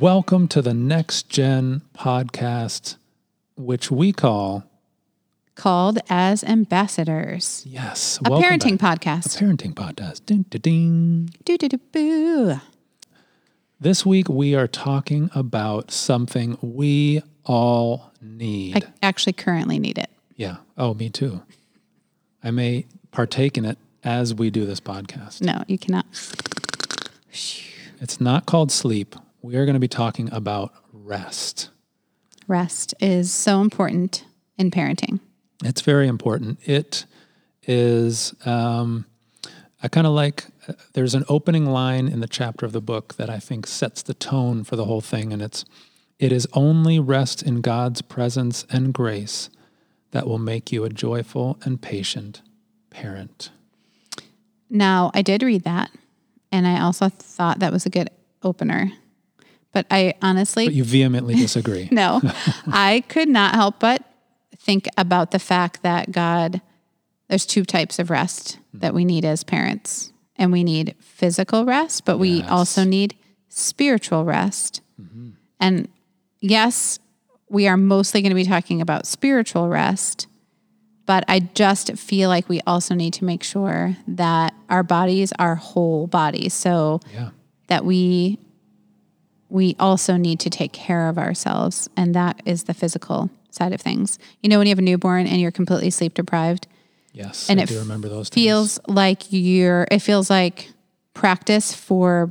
Welcome to the Next Gen podcast, which we call, called as ambassadors. yes, A parenting back. podcast. A parenting podcast. Ding, ding, ding. Do do do boo. This week we are talking about something we all need. I actually currently need it. yeah. Oh, me too. I may partake in it as we do this podcast. No, you cannot. It's not called sleep. We are going to be talking about rest. Rest is so important in parenting. It's very important. It is, um, I kind of like, uh, there's an opening line in the chapter of the book that I think sets the tone for the whole thing. And it's, it is only rest in God's presence and grace that will make you a joyful and patient parent. Now, I did read that, and I also thought that was a good opener. But I honestly, But you vehemently disagree. no, I could not help but think about the fact that God, there's two types of rest that we need as parents. And we need physical rest, but we Yes. also need spiritual rest. Mm-hmm. And yes, we are mostly going to be talking about spiritual rest, but I just feel like we also need to make sure that our bodies are whole bodies. So Yeah. that we we also need to take care of ourselves and that is the physical side of things you know when you have a newborn and you're completely sleep deprived Yes. And I it do remember those feels like you're it feels like practice for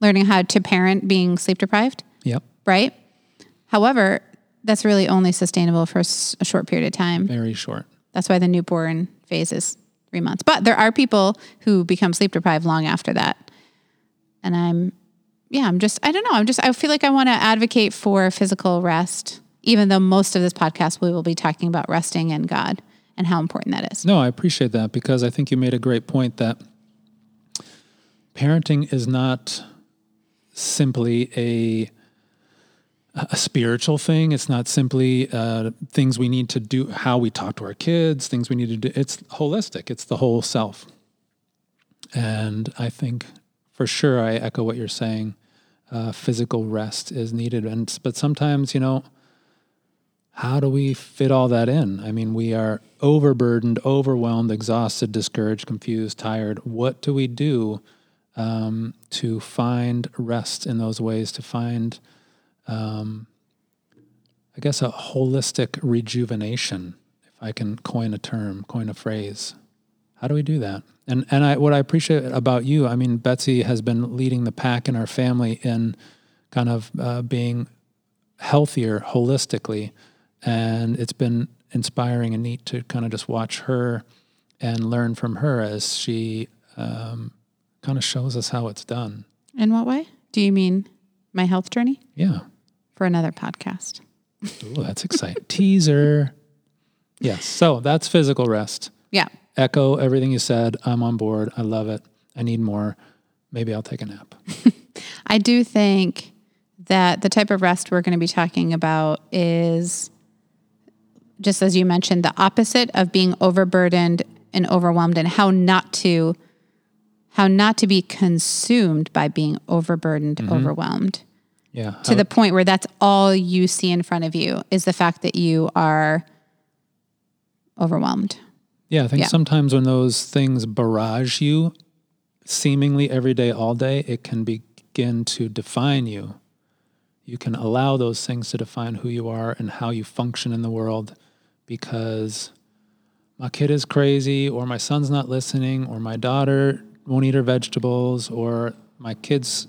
learning how to parent being sleep deprived Yep. right however that's really only sustainable for a short period of time Very short. that's why the newborn phase is three months. But there are people who become sleep deprived long after that. And I'm, yeah, I'm just, I don't know. I'm just, I feel like I want to advocate for physical rest, even though most of this podcast we will be talking about resting in God and how important that is. No, I appreciate that because I think you made a great point that parenting is not simply a a spiritual thing. It's not simply uh, things we need to do, how we talk to our kids, things we need to do. It's holistic. It's the whole self. And I think for sure, I echo what you're saying. Uh, physical rest is needed, and but sometimes you know how do we fit all that in? I mean, we are overburdened, overwhelmed, exhausted, discouraged, confused, tired. What do we do um, to find rest in those ways? To find, um, I guess, a holistic rejuvenation, if I can coin a term, coin a phrase. How do we do that? And and I what I appreciate about you, I mean, Betsy has been leading the pack in our family in kind of uh, being healthier holistically. And it's been inspiring and neat to kind of just watch her and learn from her as she um, kind of shows us how it's done. In what way? Do you mean my health journey Yeah. for another podcast? Ooh, that's exciting. Teaser. Yes. So that's physical rest. Yeah. Echo everything you said. I'm on board. I love it. I need more. Maybe I'll take a nap. I do think that the type of rest we're going to be talking about is just as you mentioned, the opposite of being overburdened and overwhelmed and how not to how not to be consumed by being overburdened, mm-hmm. overwhelmed Yeah. to the point where that's all you see in front of you is the fact that you are overwhelmed. Yeah, I think Yeah. sometimes when those things barrage you, seemingly every day, all day, it can begin to define you. You can allow those things to define who you are and how you function in the world because my kid is crazy, or my son's not listening, or my daughter won't eat her vegetables, or my kids'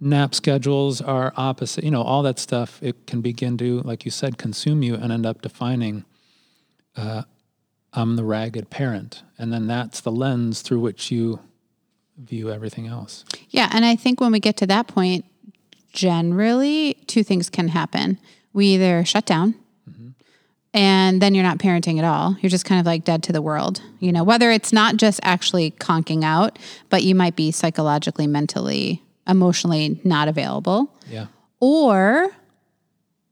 nap schedules are opposite. You know, all that stuff, it can begin to, like you said, consume you and end up defining uh, I'm the ragged parent. And then that's the lens through which you view everything else. Yeah, and I think when we get to that point, generally two things can happen. We either shut down mm-hmm. and then you're not parenting at all. You're just kind of like dead to the world. You know, whether it's not just actually conking out, but you might be psychologically, mentally, emotionally not available. Yeah. Or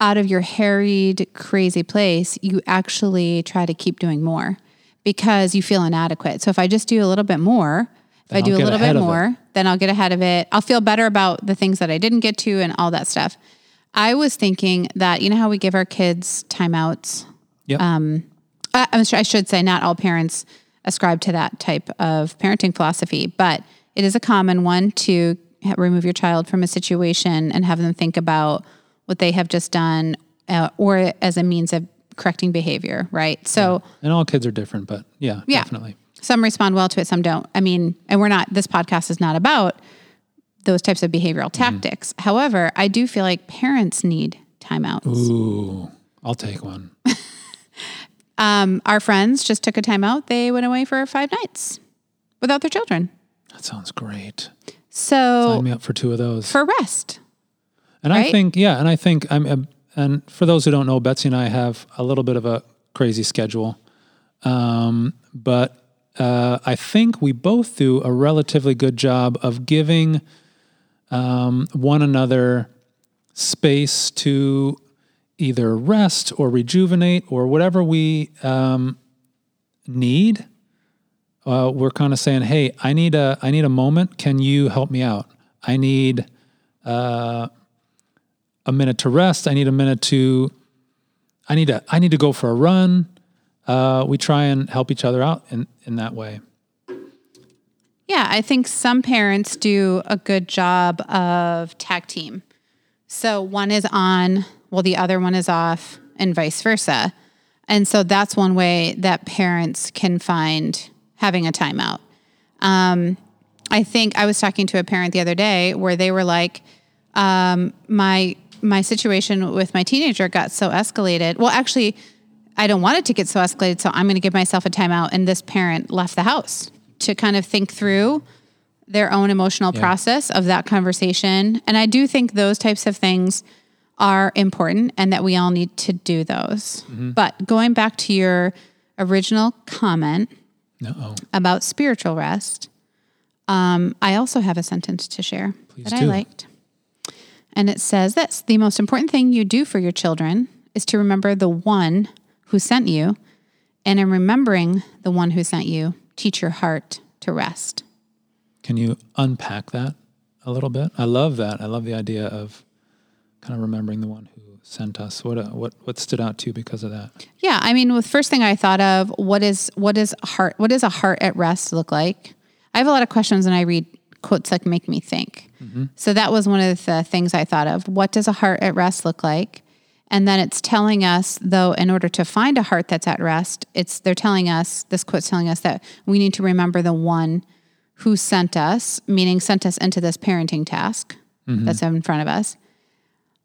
out of your harried, crazy place, you actually try to keep doing more because you feel inadequate. So if I just do a little bit more If I do a little bit more, then I'll get ahead of it. I'll feel better about the things that I didn't get to and all that stuff. I was thinking that you know how we give our kids timeouts. Yep. Uh, I'm sure I should say not all parents ascribe to that type of parenting philosophy, but it is a common one to remove your child from a situation and have them think about what they have just done, uh, or as a means of correcting behavior. Right. So. and all kids are different, but yeah, Yeah. definitely. Some respond well to it, some don't. I mean, and we're not, this podcast is not about those types of behavioral tactics. However, I do feel like parents need timeouts. Ooh, I'll take one. Um, our friends just took a timeout. They went away for five nights without their children. That sounds great. So Sign me up for two of those. for rest. And I think, yeah, and I think I'm, uh, and for those who don't know, Betsy and I have a little bit of a crazy schedule, um, but uh, I think we both do a relatively good job of giving um, one another space to either rest or rejuvenate or whatever we um, need. Uh, we're kind of saying, "Hey, I need a I need a moment. Can you help me out? I need." Uh, a minute to rest. I need a minute to. I need to. I need to go for a run. Uh, we try and help each other out in in that way. Yeah, I think some parents do a good job of tag team. So one is on, while the other one is off, and vice versa. And so that's one way that parents can find having a timeout. Um, I think I was talking to a parent the other day where they were like, um, my my situation with my teenager got so escalated. Well, actually, I don't want it to get so escalated, so I'm going to give myself a timeout. And this parent left the house to kind of think through their own emotional process of that conversation. And I do think those types of things are important and that we all need to do those. But going back to your original comment No, about spiritual rest, um, I also have a sentence to share that I liked. And it says this the most important thing you do for your children is to remember the one who sent you. And in remembering the one who sent you, teach your heart to rest. can you unpack that a little bit? I love that. I love the idea of kind of remembering the one who sent us. What uh, what what stood out to you because of that? Yeah, I mean, the first thing I thought of what is what is heart what does a heart at rest look like? I have a lot of questions and I read quotes that make me think. Mm-hmm. So that was one of the things I thought of. What does a heart at rest look like? And then it's telling us though in order to find a heart that's at rest, it's they're telling us this quote's telling us that we need to remember the one who sent us, meaning sent us into this parenting task mm-hmm. that's in front of us.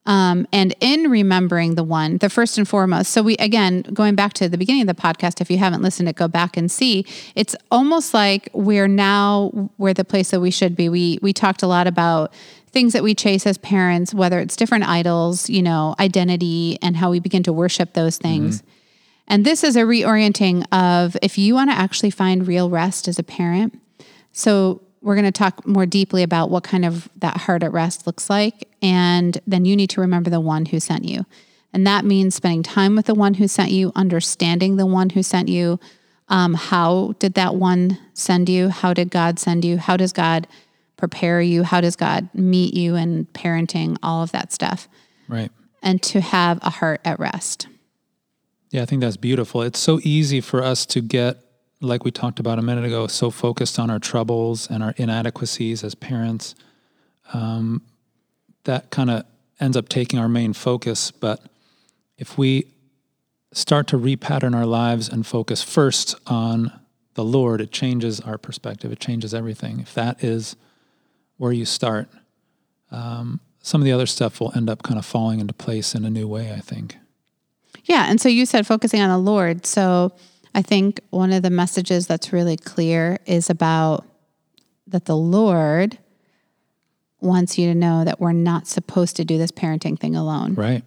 Um, and in remembering the one, the first and foremost, so we, again, going back to the beginning of the podcast, if you haven't listened to it, go back and see. It's almost like we're now, we're the place that we should be. We, we talked a lot about things that we chase as parents, whether it's different idols, you know, identity, and how we begin to worship those things. And this is a reorienting of if you want to actually find real rest as a parent. So we're going to talk more deeply about what kind of that heart at rest looks like. And then you need to remember the one who sent you. And that means spending time with the one who sent you, understanding the one who sent you. Um, how did that one send you? How did God send you? How does God prepare you? How does God meet you in parenting? All of that stuff. Right. And to have a heart at rest. Yeah, I think that's beautiful. It's so easy for us to get, like we talked about a minute ago, so focused on our troubles and our inadequacies as parents. Um, that kind of ends up taking our main focus. But if we start to repattern our lives and focus first on the Lord, it changes our perspective. It changes everything. If that is where you start, um, some of the other stuff will end up kind of falling into place in a new way, I think. Yeah. And so you said focusing on the Lord. So I think one of the messages that's really clear is about that the Lord wants you to know that we're not supposed to do this parenting thing alone. Right.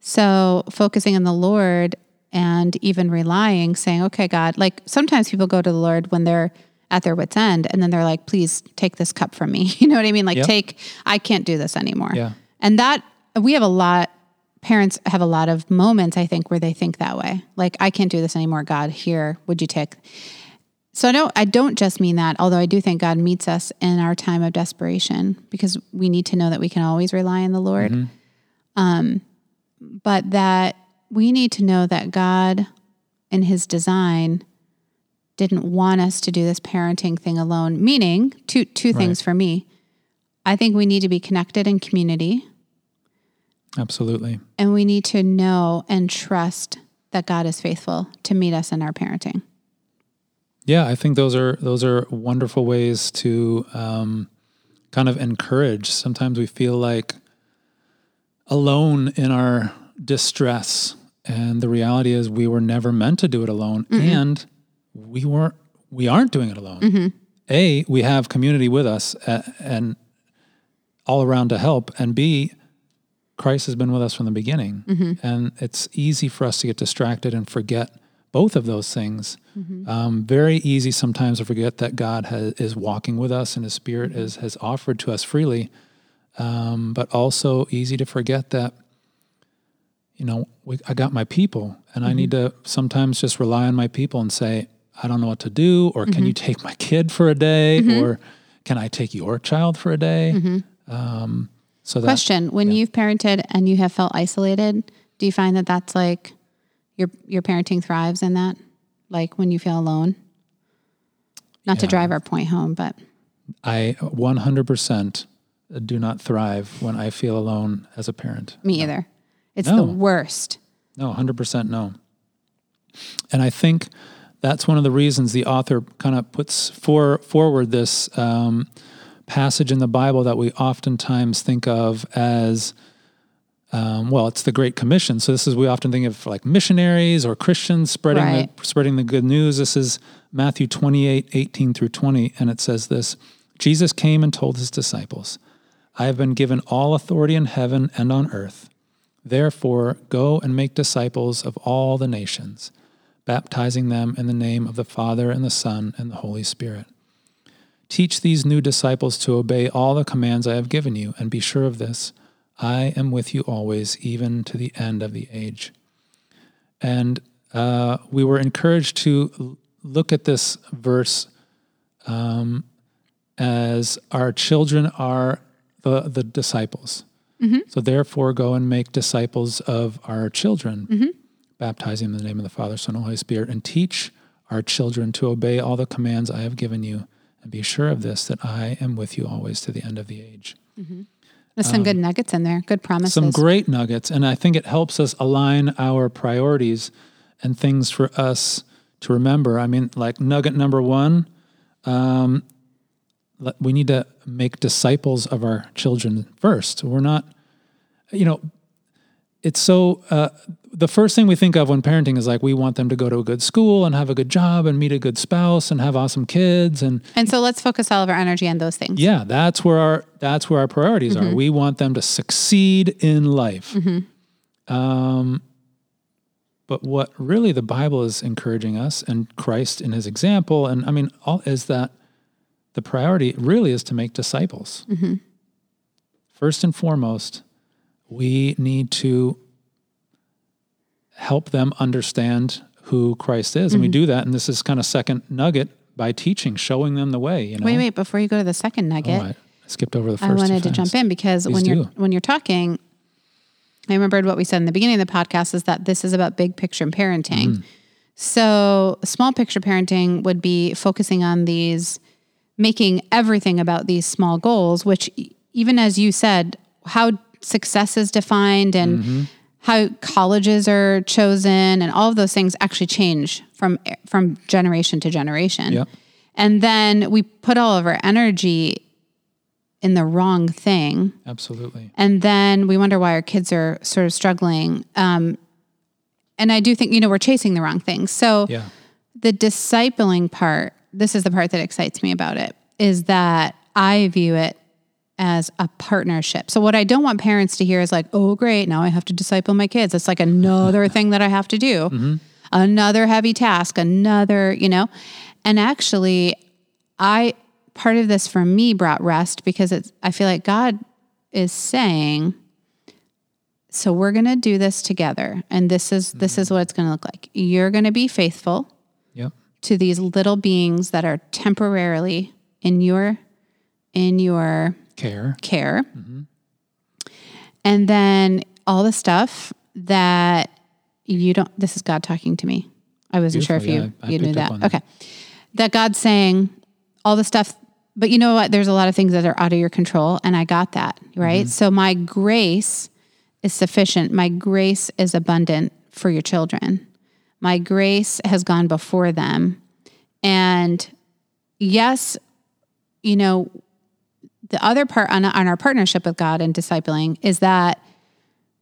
So focusing on the Lord and even relying, saying, okay, God, like sometimes people go to the Lord when they're at their wits' end and then they're like, please take this cup from me. You know what I mean? Like, Yep. take, I can't do this anymore. Yeah. And that, we have a lot, parents have a lot of moments, I think, where they think that way. Like, I can't do this anymore. God, here, would you take? So I don't I don't just mean that, although I do think God meets us in our time of desperation because we need to know that we can always rely on the Lord. Um, but that we need to know that God in his design didn't want us to do this parenting thing alone. Meaning two two things for me. I think we need to be connected in community Absolutely. and we need to know and trust that God is faithful to meet us in our parenting. Yeah, I think those are those are wonderful ways to um, kind of encourage. Sometimes we feel like alone in our distress, and the reality is we were never meant to do it alone, and we weren't. We aren't doing it alone. A, we have community with us, and all around to help, and B, Christ has been with us from the beginning, mm-hmm. and it's easy for us to get distracted and forget both of those things. Mm-hmm. Um, very easy sometimes to forget that God has, is walking with us and His Spirit mm-hmm. is, has offered to us freely, um, but also easy to forget that you know we, I got my people, and I need to sometimes just rely on my people and say, I don't know what to do, or can you take my kid for a day, or can I take your child for a day? Um, so that Question: When you've parented and you have felt isolated, do you find that that's like your your parenting thrives in that? Like when you feel alone. Not to drive our point home, but I 100% do not thrive when I feel alone as a parent. me either. It's No. the worst. No, 100% no. And I think that's one of the reasons the author kind of puts for, forward this um, passage in the Bible that we oftentimes think of as, um, well, it's the Great Commission. So this is we often think of like missionaries or Christians spreading Right. the, spreading the good news. This is Matthew 28, 18 through 20, and it says this: Jesus came and told his disciples, "I have been given all authority in heaven and on earth." Therefore, go and make disciples of all the nations, baptizing them in the name of the Father and the Son and the Holy Spirit. Teach these new disciples to obey all the commands I have given you, and be sure of this I am with you always, even to the end of the age. And uh, we were encouraged to look at this verse um, as our children are the, the disciples. So therefore, go and make disciples of our children, baptizing them in the name of the Father, Son, and Holy Spirit, and teach our children to obey all the commands I have given you, and be sure of this that I am with you always to the end of the age. There's some good nuggets in there, good promises. Um, Some great nuggets, and I think it helps us align our priorities and things for us to remember. I mean, like nugget number one, um, we need to make disciples of our children first. We're not, you know, it's so. Uh, the first thing we think of when parenting is like we want them to go to a good school and have a good job and meet a good spouse and have awesome kids and and so let's focus all of our energy on those things. yeah, that's where our that's where our priorities are. Mm-hmm. We want them to succeed in life. Mm-hmm. Um, but what really the Bible is encouraging us, and Christ in His example, and I mean, all is that the priority really is to make disciples. Mm-hmm. First and foremost, we need to help them understand who Christ is, and we do that. And this is kind of second nugget by teaching, showing them the way. You know, Wait, wait, before you go to the second nugget, Oh, I, skipped over the first. I wanted to jump in because when you're when you're talking, I remembered what we said in the beginning of the podcast is that this is about big picture parenting. Mm-hmm. So small picture parenting would be focusing on these, making everything about these small goals. Which even as you said, how success is defined and Mm-hmm. How colleges are chosen and all of those things actually change from from generation to generation. Yep. And then we put all of our energy in the wrong thing. Absolutely. And then we wonder why our kids are sort of struggling. Um, and I do think, you know, we're chasing the wrong things. So Yeah. the discipling part, this is the part that excites me about it, is that I view it as a partnership. So what I don't want parents to hear is like, oh, great, now I have to disciple my kids. It's like another thing that I have to do, mm-hmm. another heavy task, another, you know. And actually, I part of this for me brought rest because it's I feel like God is saying, so we're going to do this together and this is this is mm-hmm. what it's going to look like. You're going to be faithful Yep. to these little beings that are temporarily in your in your Care. care. And then all the stuff that you don't, this is God talking to me. I wasn't sure if Beautiful, you, yeah, I you knew that. that. Okay. That God's saying all the stuff, but you know what? There's a lot of things that are out of your control. And I got that, right? Mm-hmm. So my grace is sufficient. My grace is abundant for your children. My grace has gone before them. And yes, you know, the other part on, on our partnership with God and discipling is that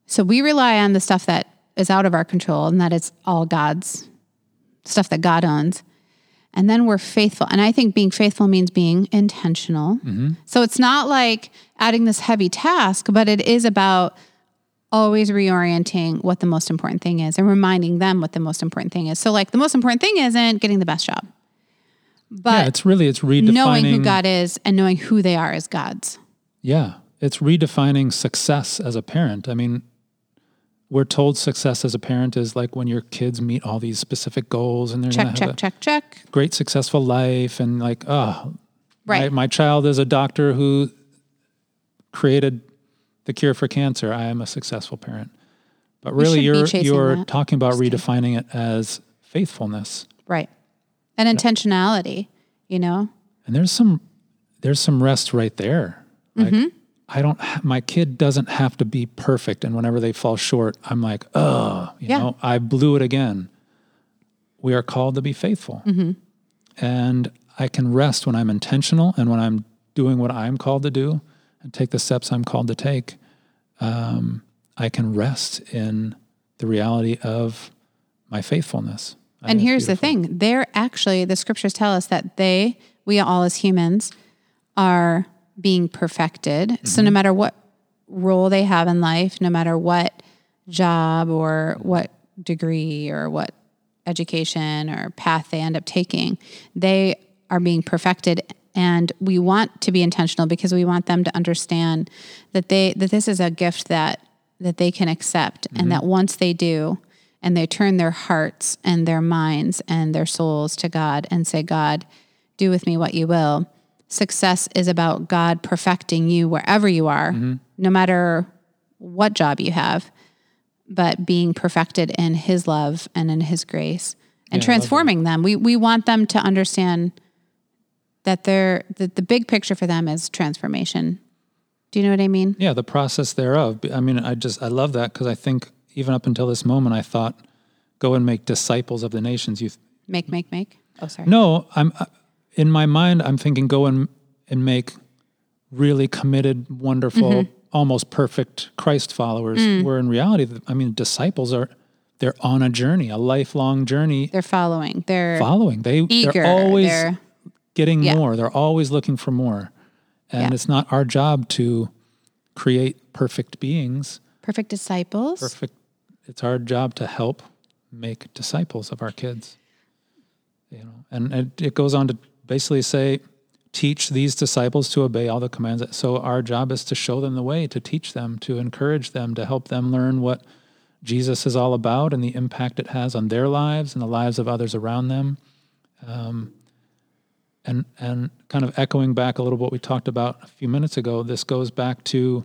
so we rely on the stuff that is out of our control and that it's all God's stuff that God owns. And then we're faithful. And I think being faithful means being intentional. Mm-hmm. So it's not like adding this heavy task, but it is about always reorienting what the most important thing is and reminding them what the most important thing is. So, like, the most important thing isn't getting the best job, but yeah, it's really it's redefining. knowing who God is and knowing who they are as God's. Yeah, it's redefining success as a parent. I mean, we're told success as a parent is like when your kids meet all these specific goals and they're Check, to check, a check, check. great successful life and like, oh, Right. my, my child is a doctor who created the cure for cancer. I am a successful parent. But really, you're you're that. talking about redefining it as faithfulness. Right. And intentionality, you know? And there's some there's some rest right there. Like Mm-hmm. I don't my kid doesn't have to be perfect and whenever they fall short, I'm like, "Oh, you Yeah. know, I blew it again." We are called to be faithful. Mm-hmm. And I can rest when I'm intentional and when I'm doing what I'm called to do and take the steps I'm called to take. Um, I can rest in the reality of my faithfulness. I And here's the thing they're actually, the scriptures tell us that they, we all as humans, are being perfected. So Mm-hmm. no matter what role they have in life, no matter what job or what degree or what education or path they end up taking, they are being perfected. And we want to be intentional because we want them to understand that they that this is a gift that that they can accept and that once they do and they turn their hearts and their minds and their souls to God and say, God, do with me what you will. Success is about God perfecting you wherever you are, mm-hmm. no matter what job you have, but being perfected in His love and in His grace and Yeah, transforming them. We, we want them to understand that they're, that the big picture for them is transformation. Do you know what I mean? Yeah, the process thereof. I mean, I just I love that because I think even up until this moment, I thought, go and make disciples of the nations. You Make, make, make. Oh, sorry. no, I'm uh, in my mind. I'm thinking, go and and make really committed, wonderful, Mm-hmm. almost perfect Christ followers. Mm. Where in reality, I mean, disciples are they're on a journey, a lifelong journey, They're following. They're following. They eager. they're always they're getting Yeah. more. They're always looking for more. And Yeah. it's not our job to create perfect beings. perfect disciples. Perfect. It's our job to help make disciples of our kids. You know, and it, it goes on to basically say, teach these disciples to obey all the commands. So our job is to show them the way, to teach them, to encourage them, to help them learn what Jesus is all about and the impact it has on their lives and the lives of others around them. Um, and and kind of echoing back a little bit what we talked about a few minutes ago, this goes back to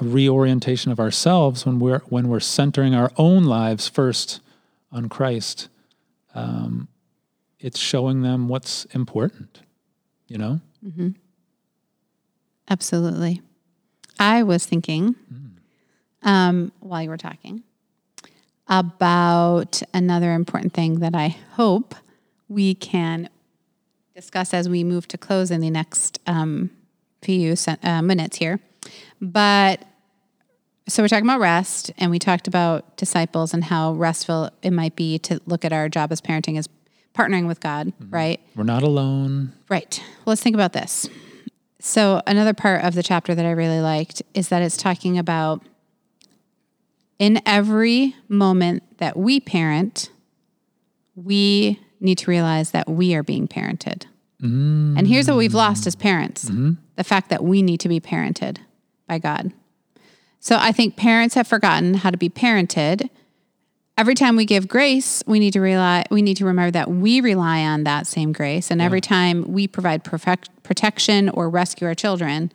a reorientation of ourselves when we're when we're centering our own lives first on Christ. Um, it's showing them what's important, you know. Absolutely. I was thinking um, while you were talking about another important thing that I hope we can discuss as we move to close in the next um, few uh, minutes here. But so we're talking about rest, and we talked about disciples and how restful it might be to look at our job as parenting as partnering with God, mm-hmm. right? We're not alone. Right. Well, let's think about this. So, another part of the chapter that I really liked is that it's talking about in every moment that we parent, we need to realize that we are being parented. And here's what we've lost as parents mm-hmm. the fact that we need to be parented by God. So, I think parents have forgotten how to be parented every time we give grace, we need to rely we need to remember that we rely on that same grace. And every time we provide perfect protection or rescue our children,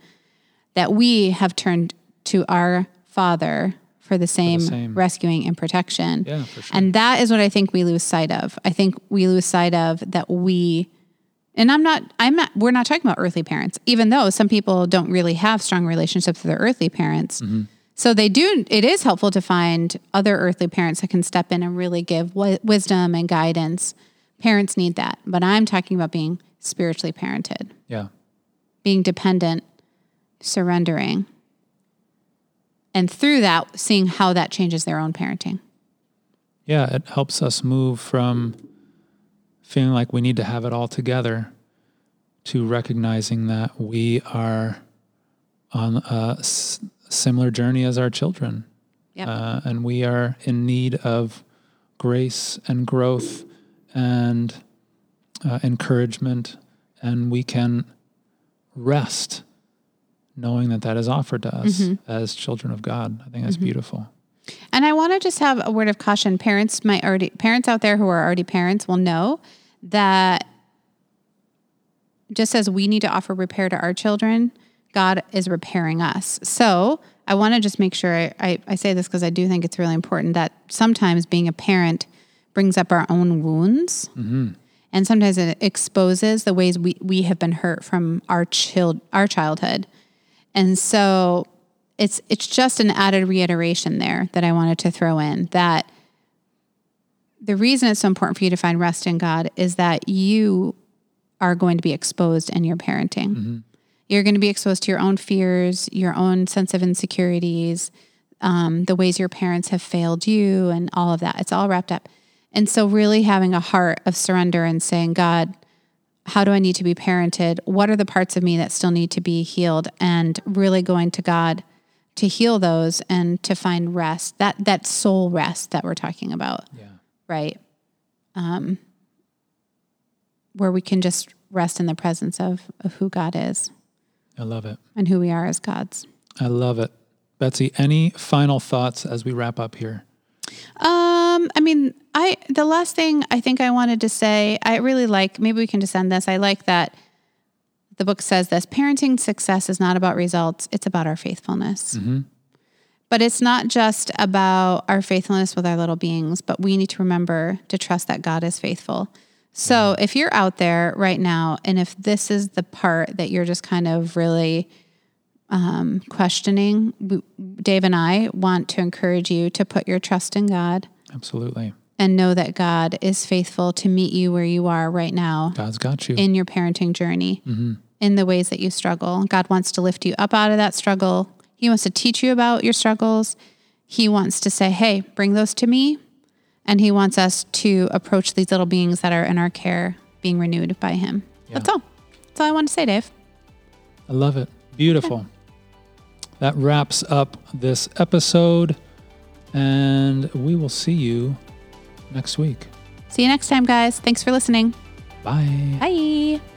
that we have turned to our Father for the same, same. rescuing and protection. Yeah, for sure. And that is what I think we lose sight of. I think we lose sight of that we and I'm not I'm not we're not talking about earthly parents, even though some people don't really have strong relationships with their earthly parents. Mm-hmm. So they do it is helpful to find other earthly parents that can step in and really give wi- wisdom and guidance. Parents need that. But I'm talking about being spiritually parented, Yeah. being dependent, surrendering. And through that, seeing how that changes their own parenting. Yeah, it helps us move from feeling like we need to have it all together to recognizing that we are on a s- similar journey as our children. Yep. Uh, and we are in need of grace and growth and uh, encouragement. And we can rest knowing that that is offered to us as children of God. I think that's beautiful. And I want to just have a word of caution. Parents might already parents out there who are already parents will know that just as we need to offer repair to our children, God is repairing us. So I want to just make sure I, I, I say this because I do think it's really important that sometimes being a parent brings up our own wounds. Mm-hmm. And sometimes it exposes the ways we, we have been hurt from our child our childhood. And so it's it's just an added reiteration there that I wanted to throw in that the reason it's so important for you to find rest in God is that you are going to be exposed in your parenting. You're going to be exposed to your own fears, your own sense of insecurities, um, the ways your parents have failed you, and all of that. It's all wrapped up. And so, really having a heart of surrender and saying, God, how do I need to be parented? What are the parts of me that still need to be healed? And really going to God to heal those and to find rest, that that soul rest that we're talking about, Yeah. right? Um, where we can just rest in the presence of, of who God is I love it. and who we are as God's. I love it. Betsy, any final thoughts as we wrap up here? Um, I mean, I the last thing I think I wanted to say, I really like. Maybe we can just end this. I like that the book says this: parenting success is not about results; it's about our faithfulness. But it's not just about our faithfulness with our little beings, but we need to remember to trust that God is faithful. So if you're out there right now, and if this is the part that you're just kind of really um, questioning, we- Dave and I want to encourage you to put your trust in God Absolutely. And know that God is faithful to meet you where you are right now God's got you. in your parenting journey, mm-hmm. in the ways that you struggle. God wants to lift you up out of that struggle. He wants to teach you about your struggles. He wants to say, hey, bring those to me. And He wants us to approach these little beings that are in our care being renewed by Him. That's all. That's all I want to say, Dave. I love it. Beautiful. That wraps up this episode, and we will see you next week. See you next time, guys. Thanks for listening. Bye. Bye.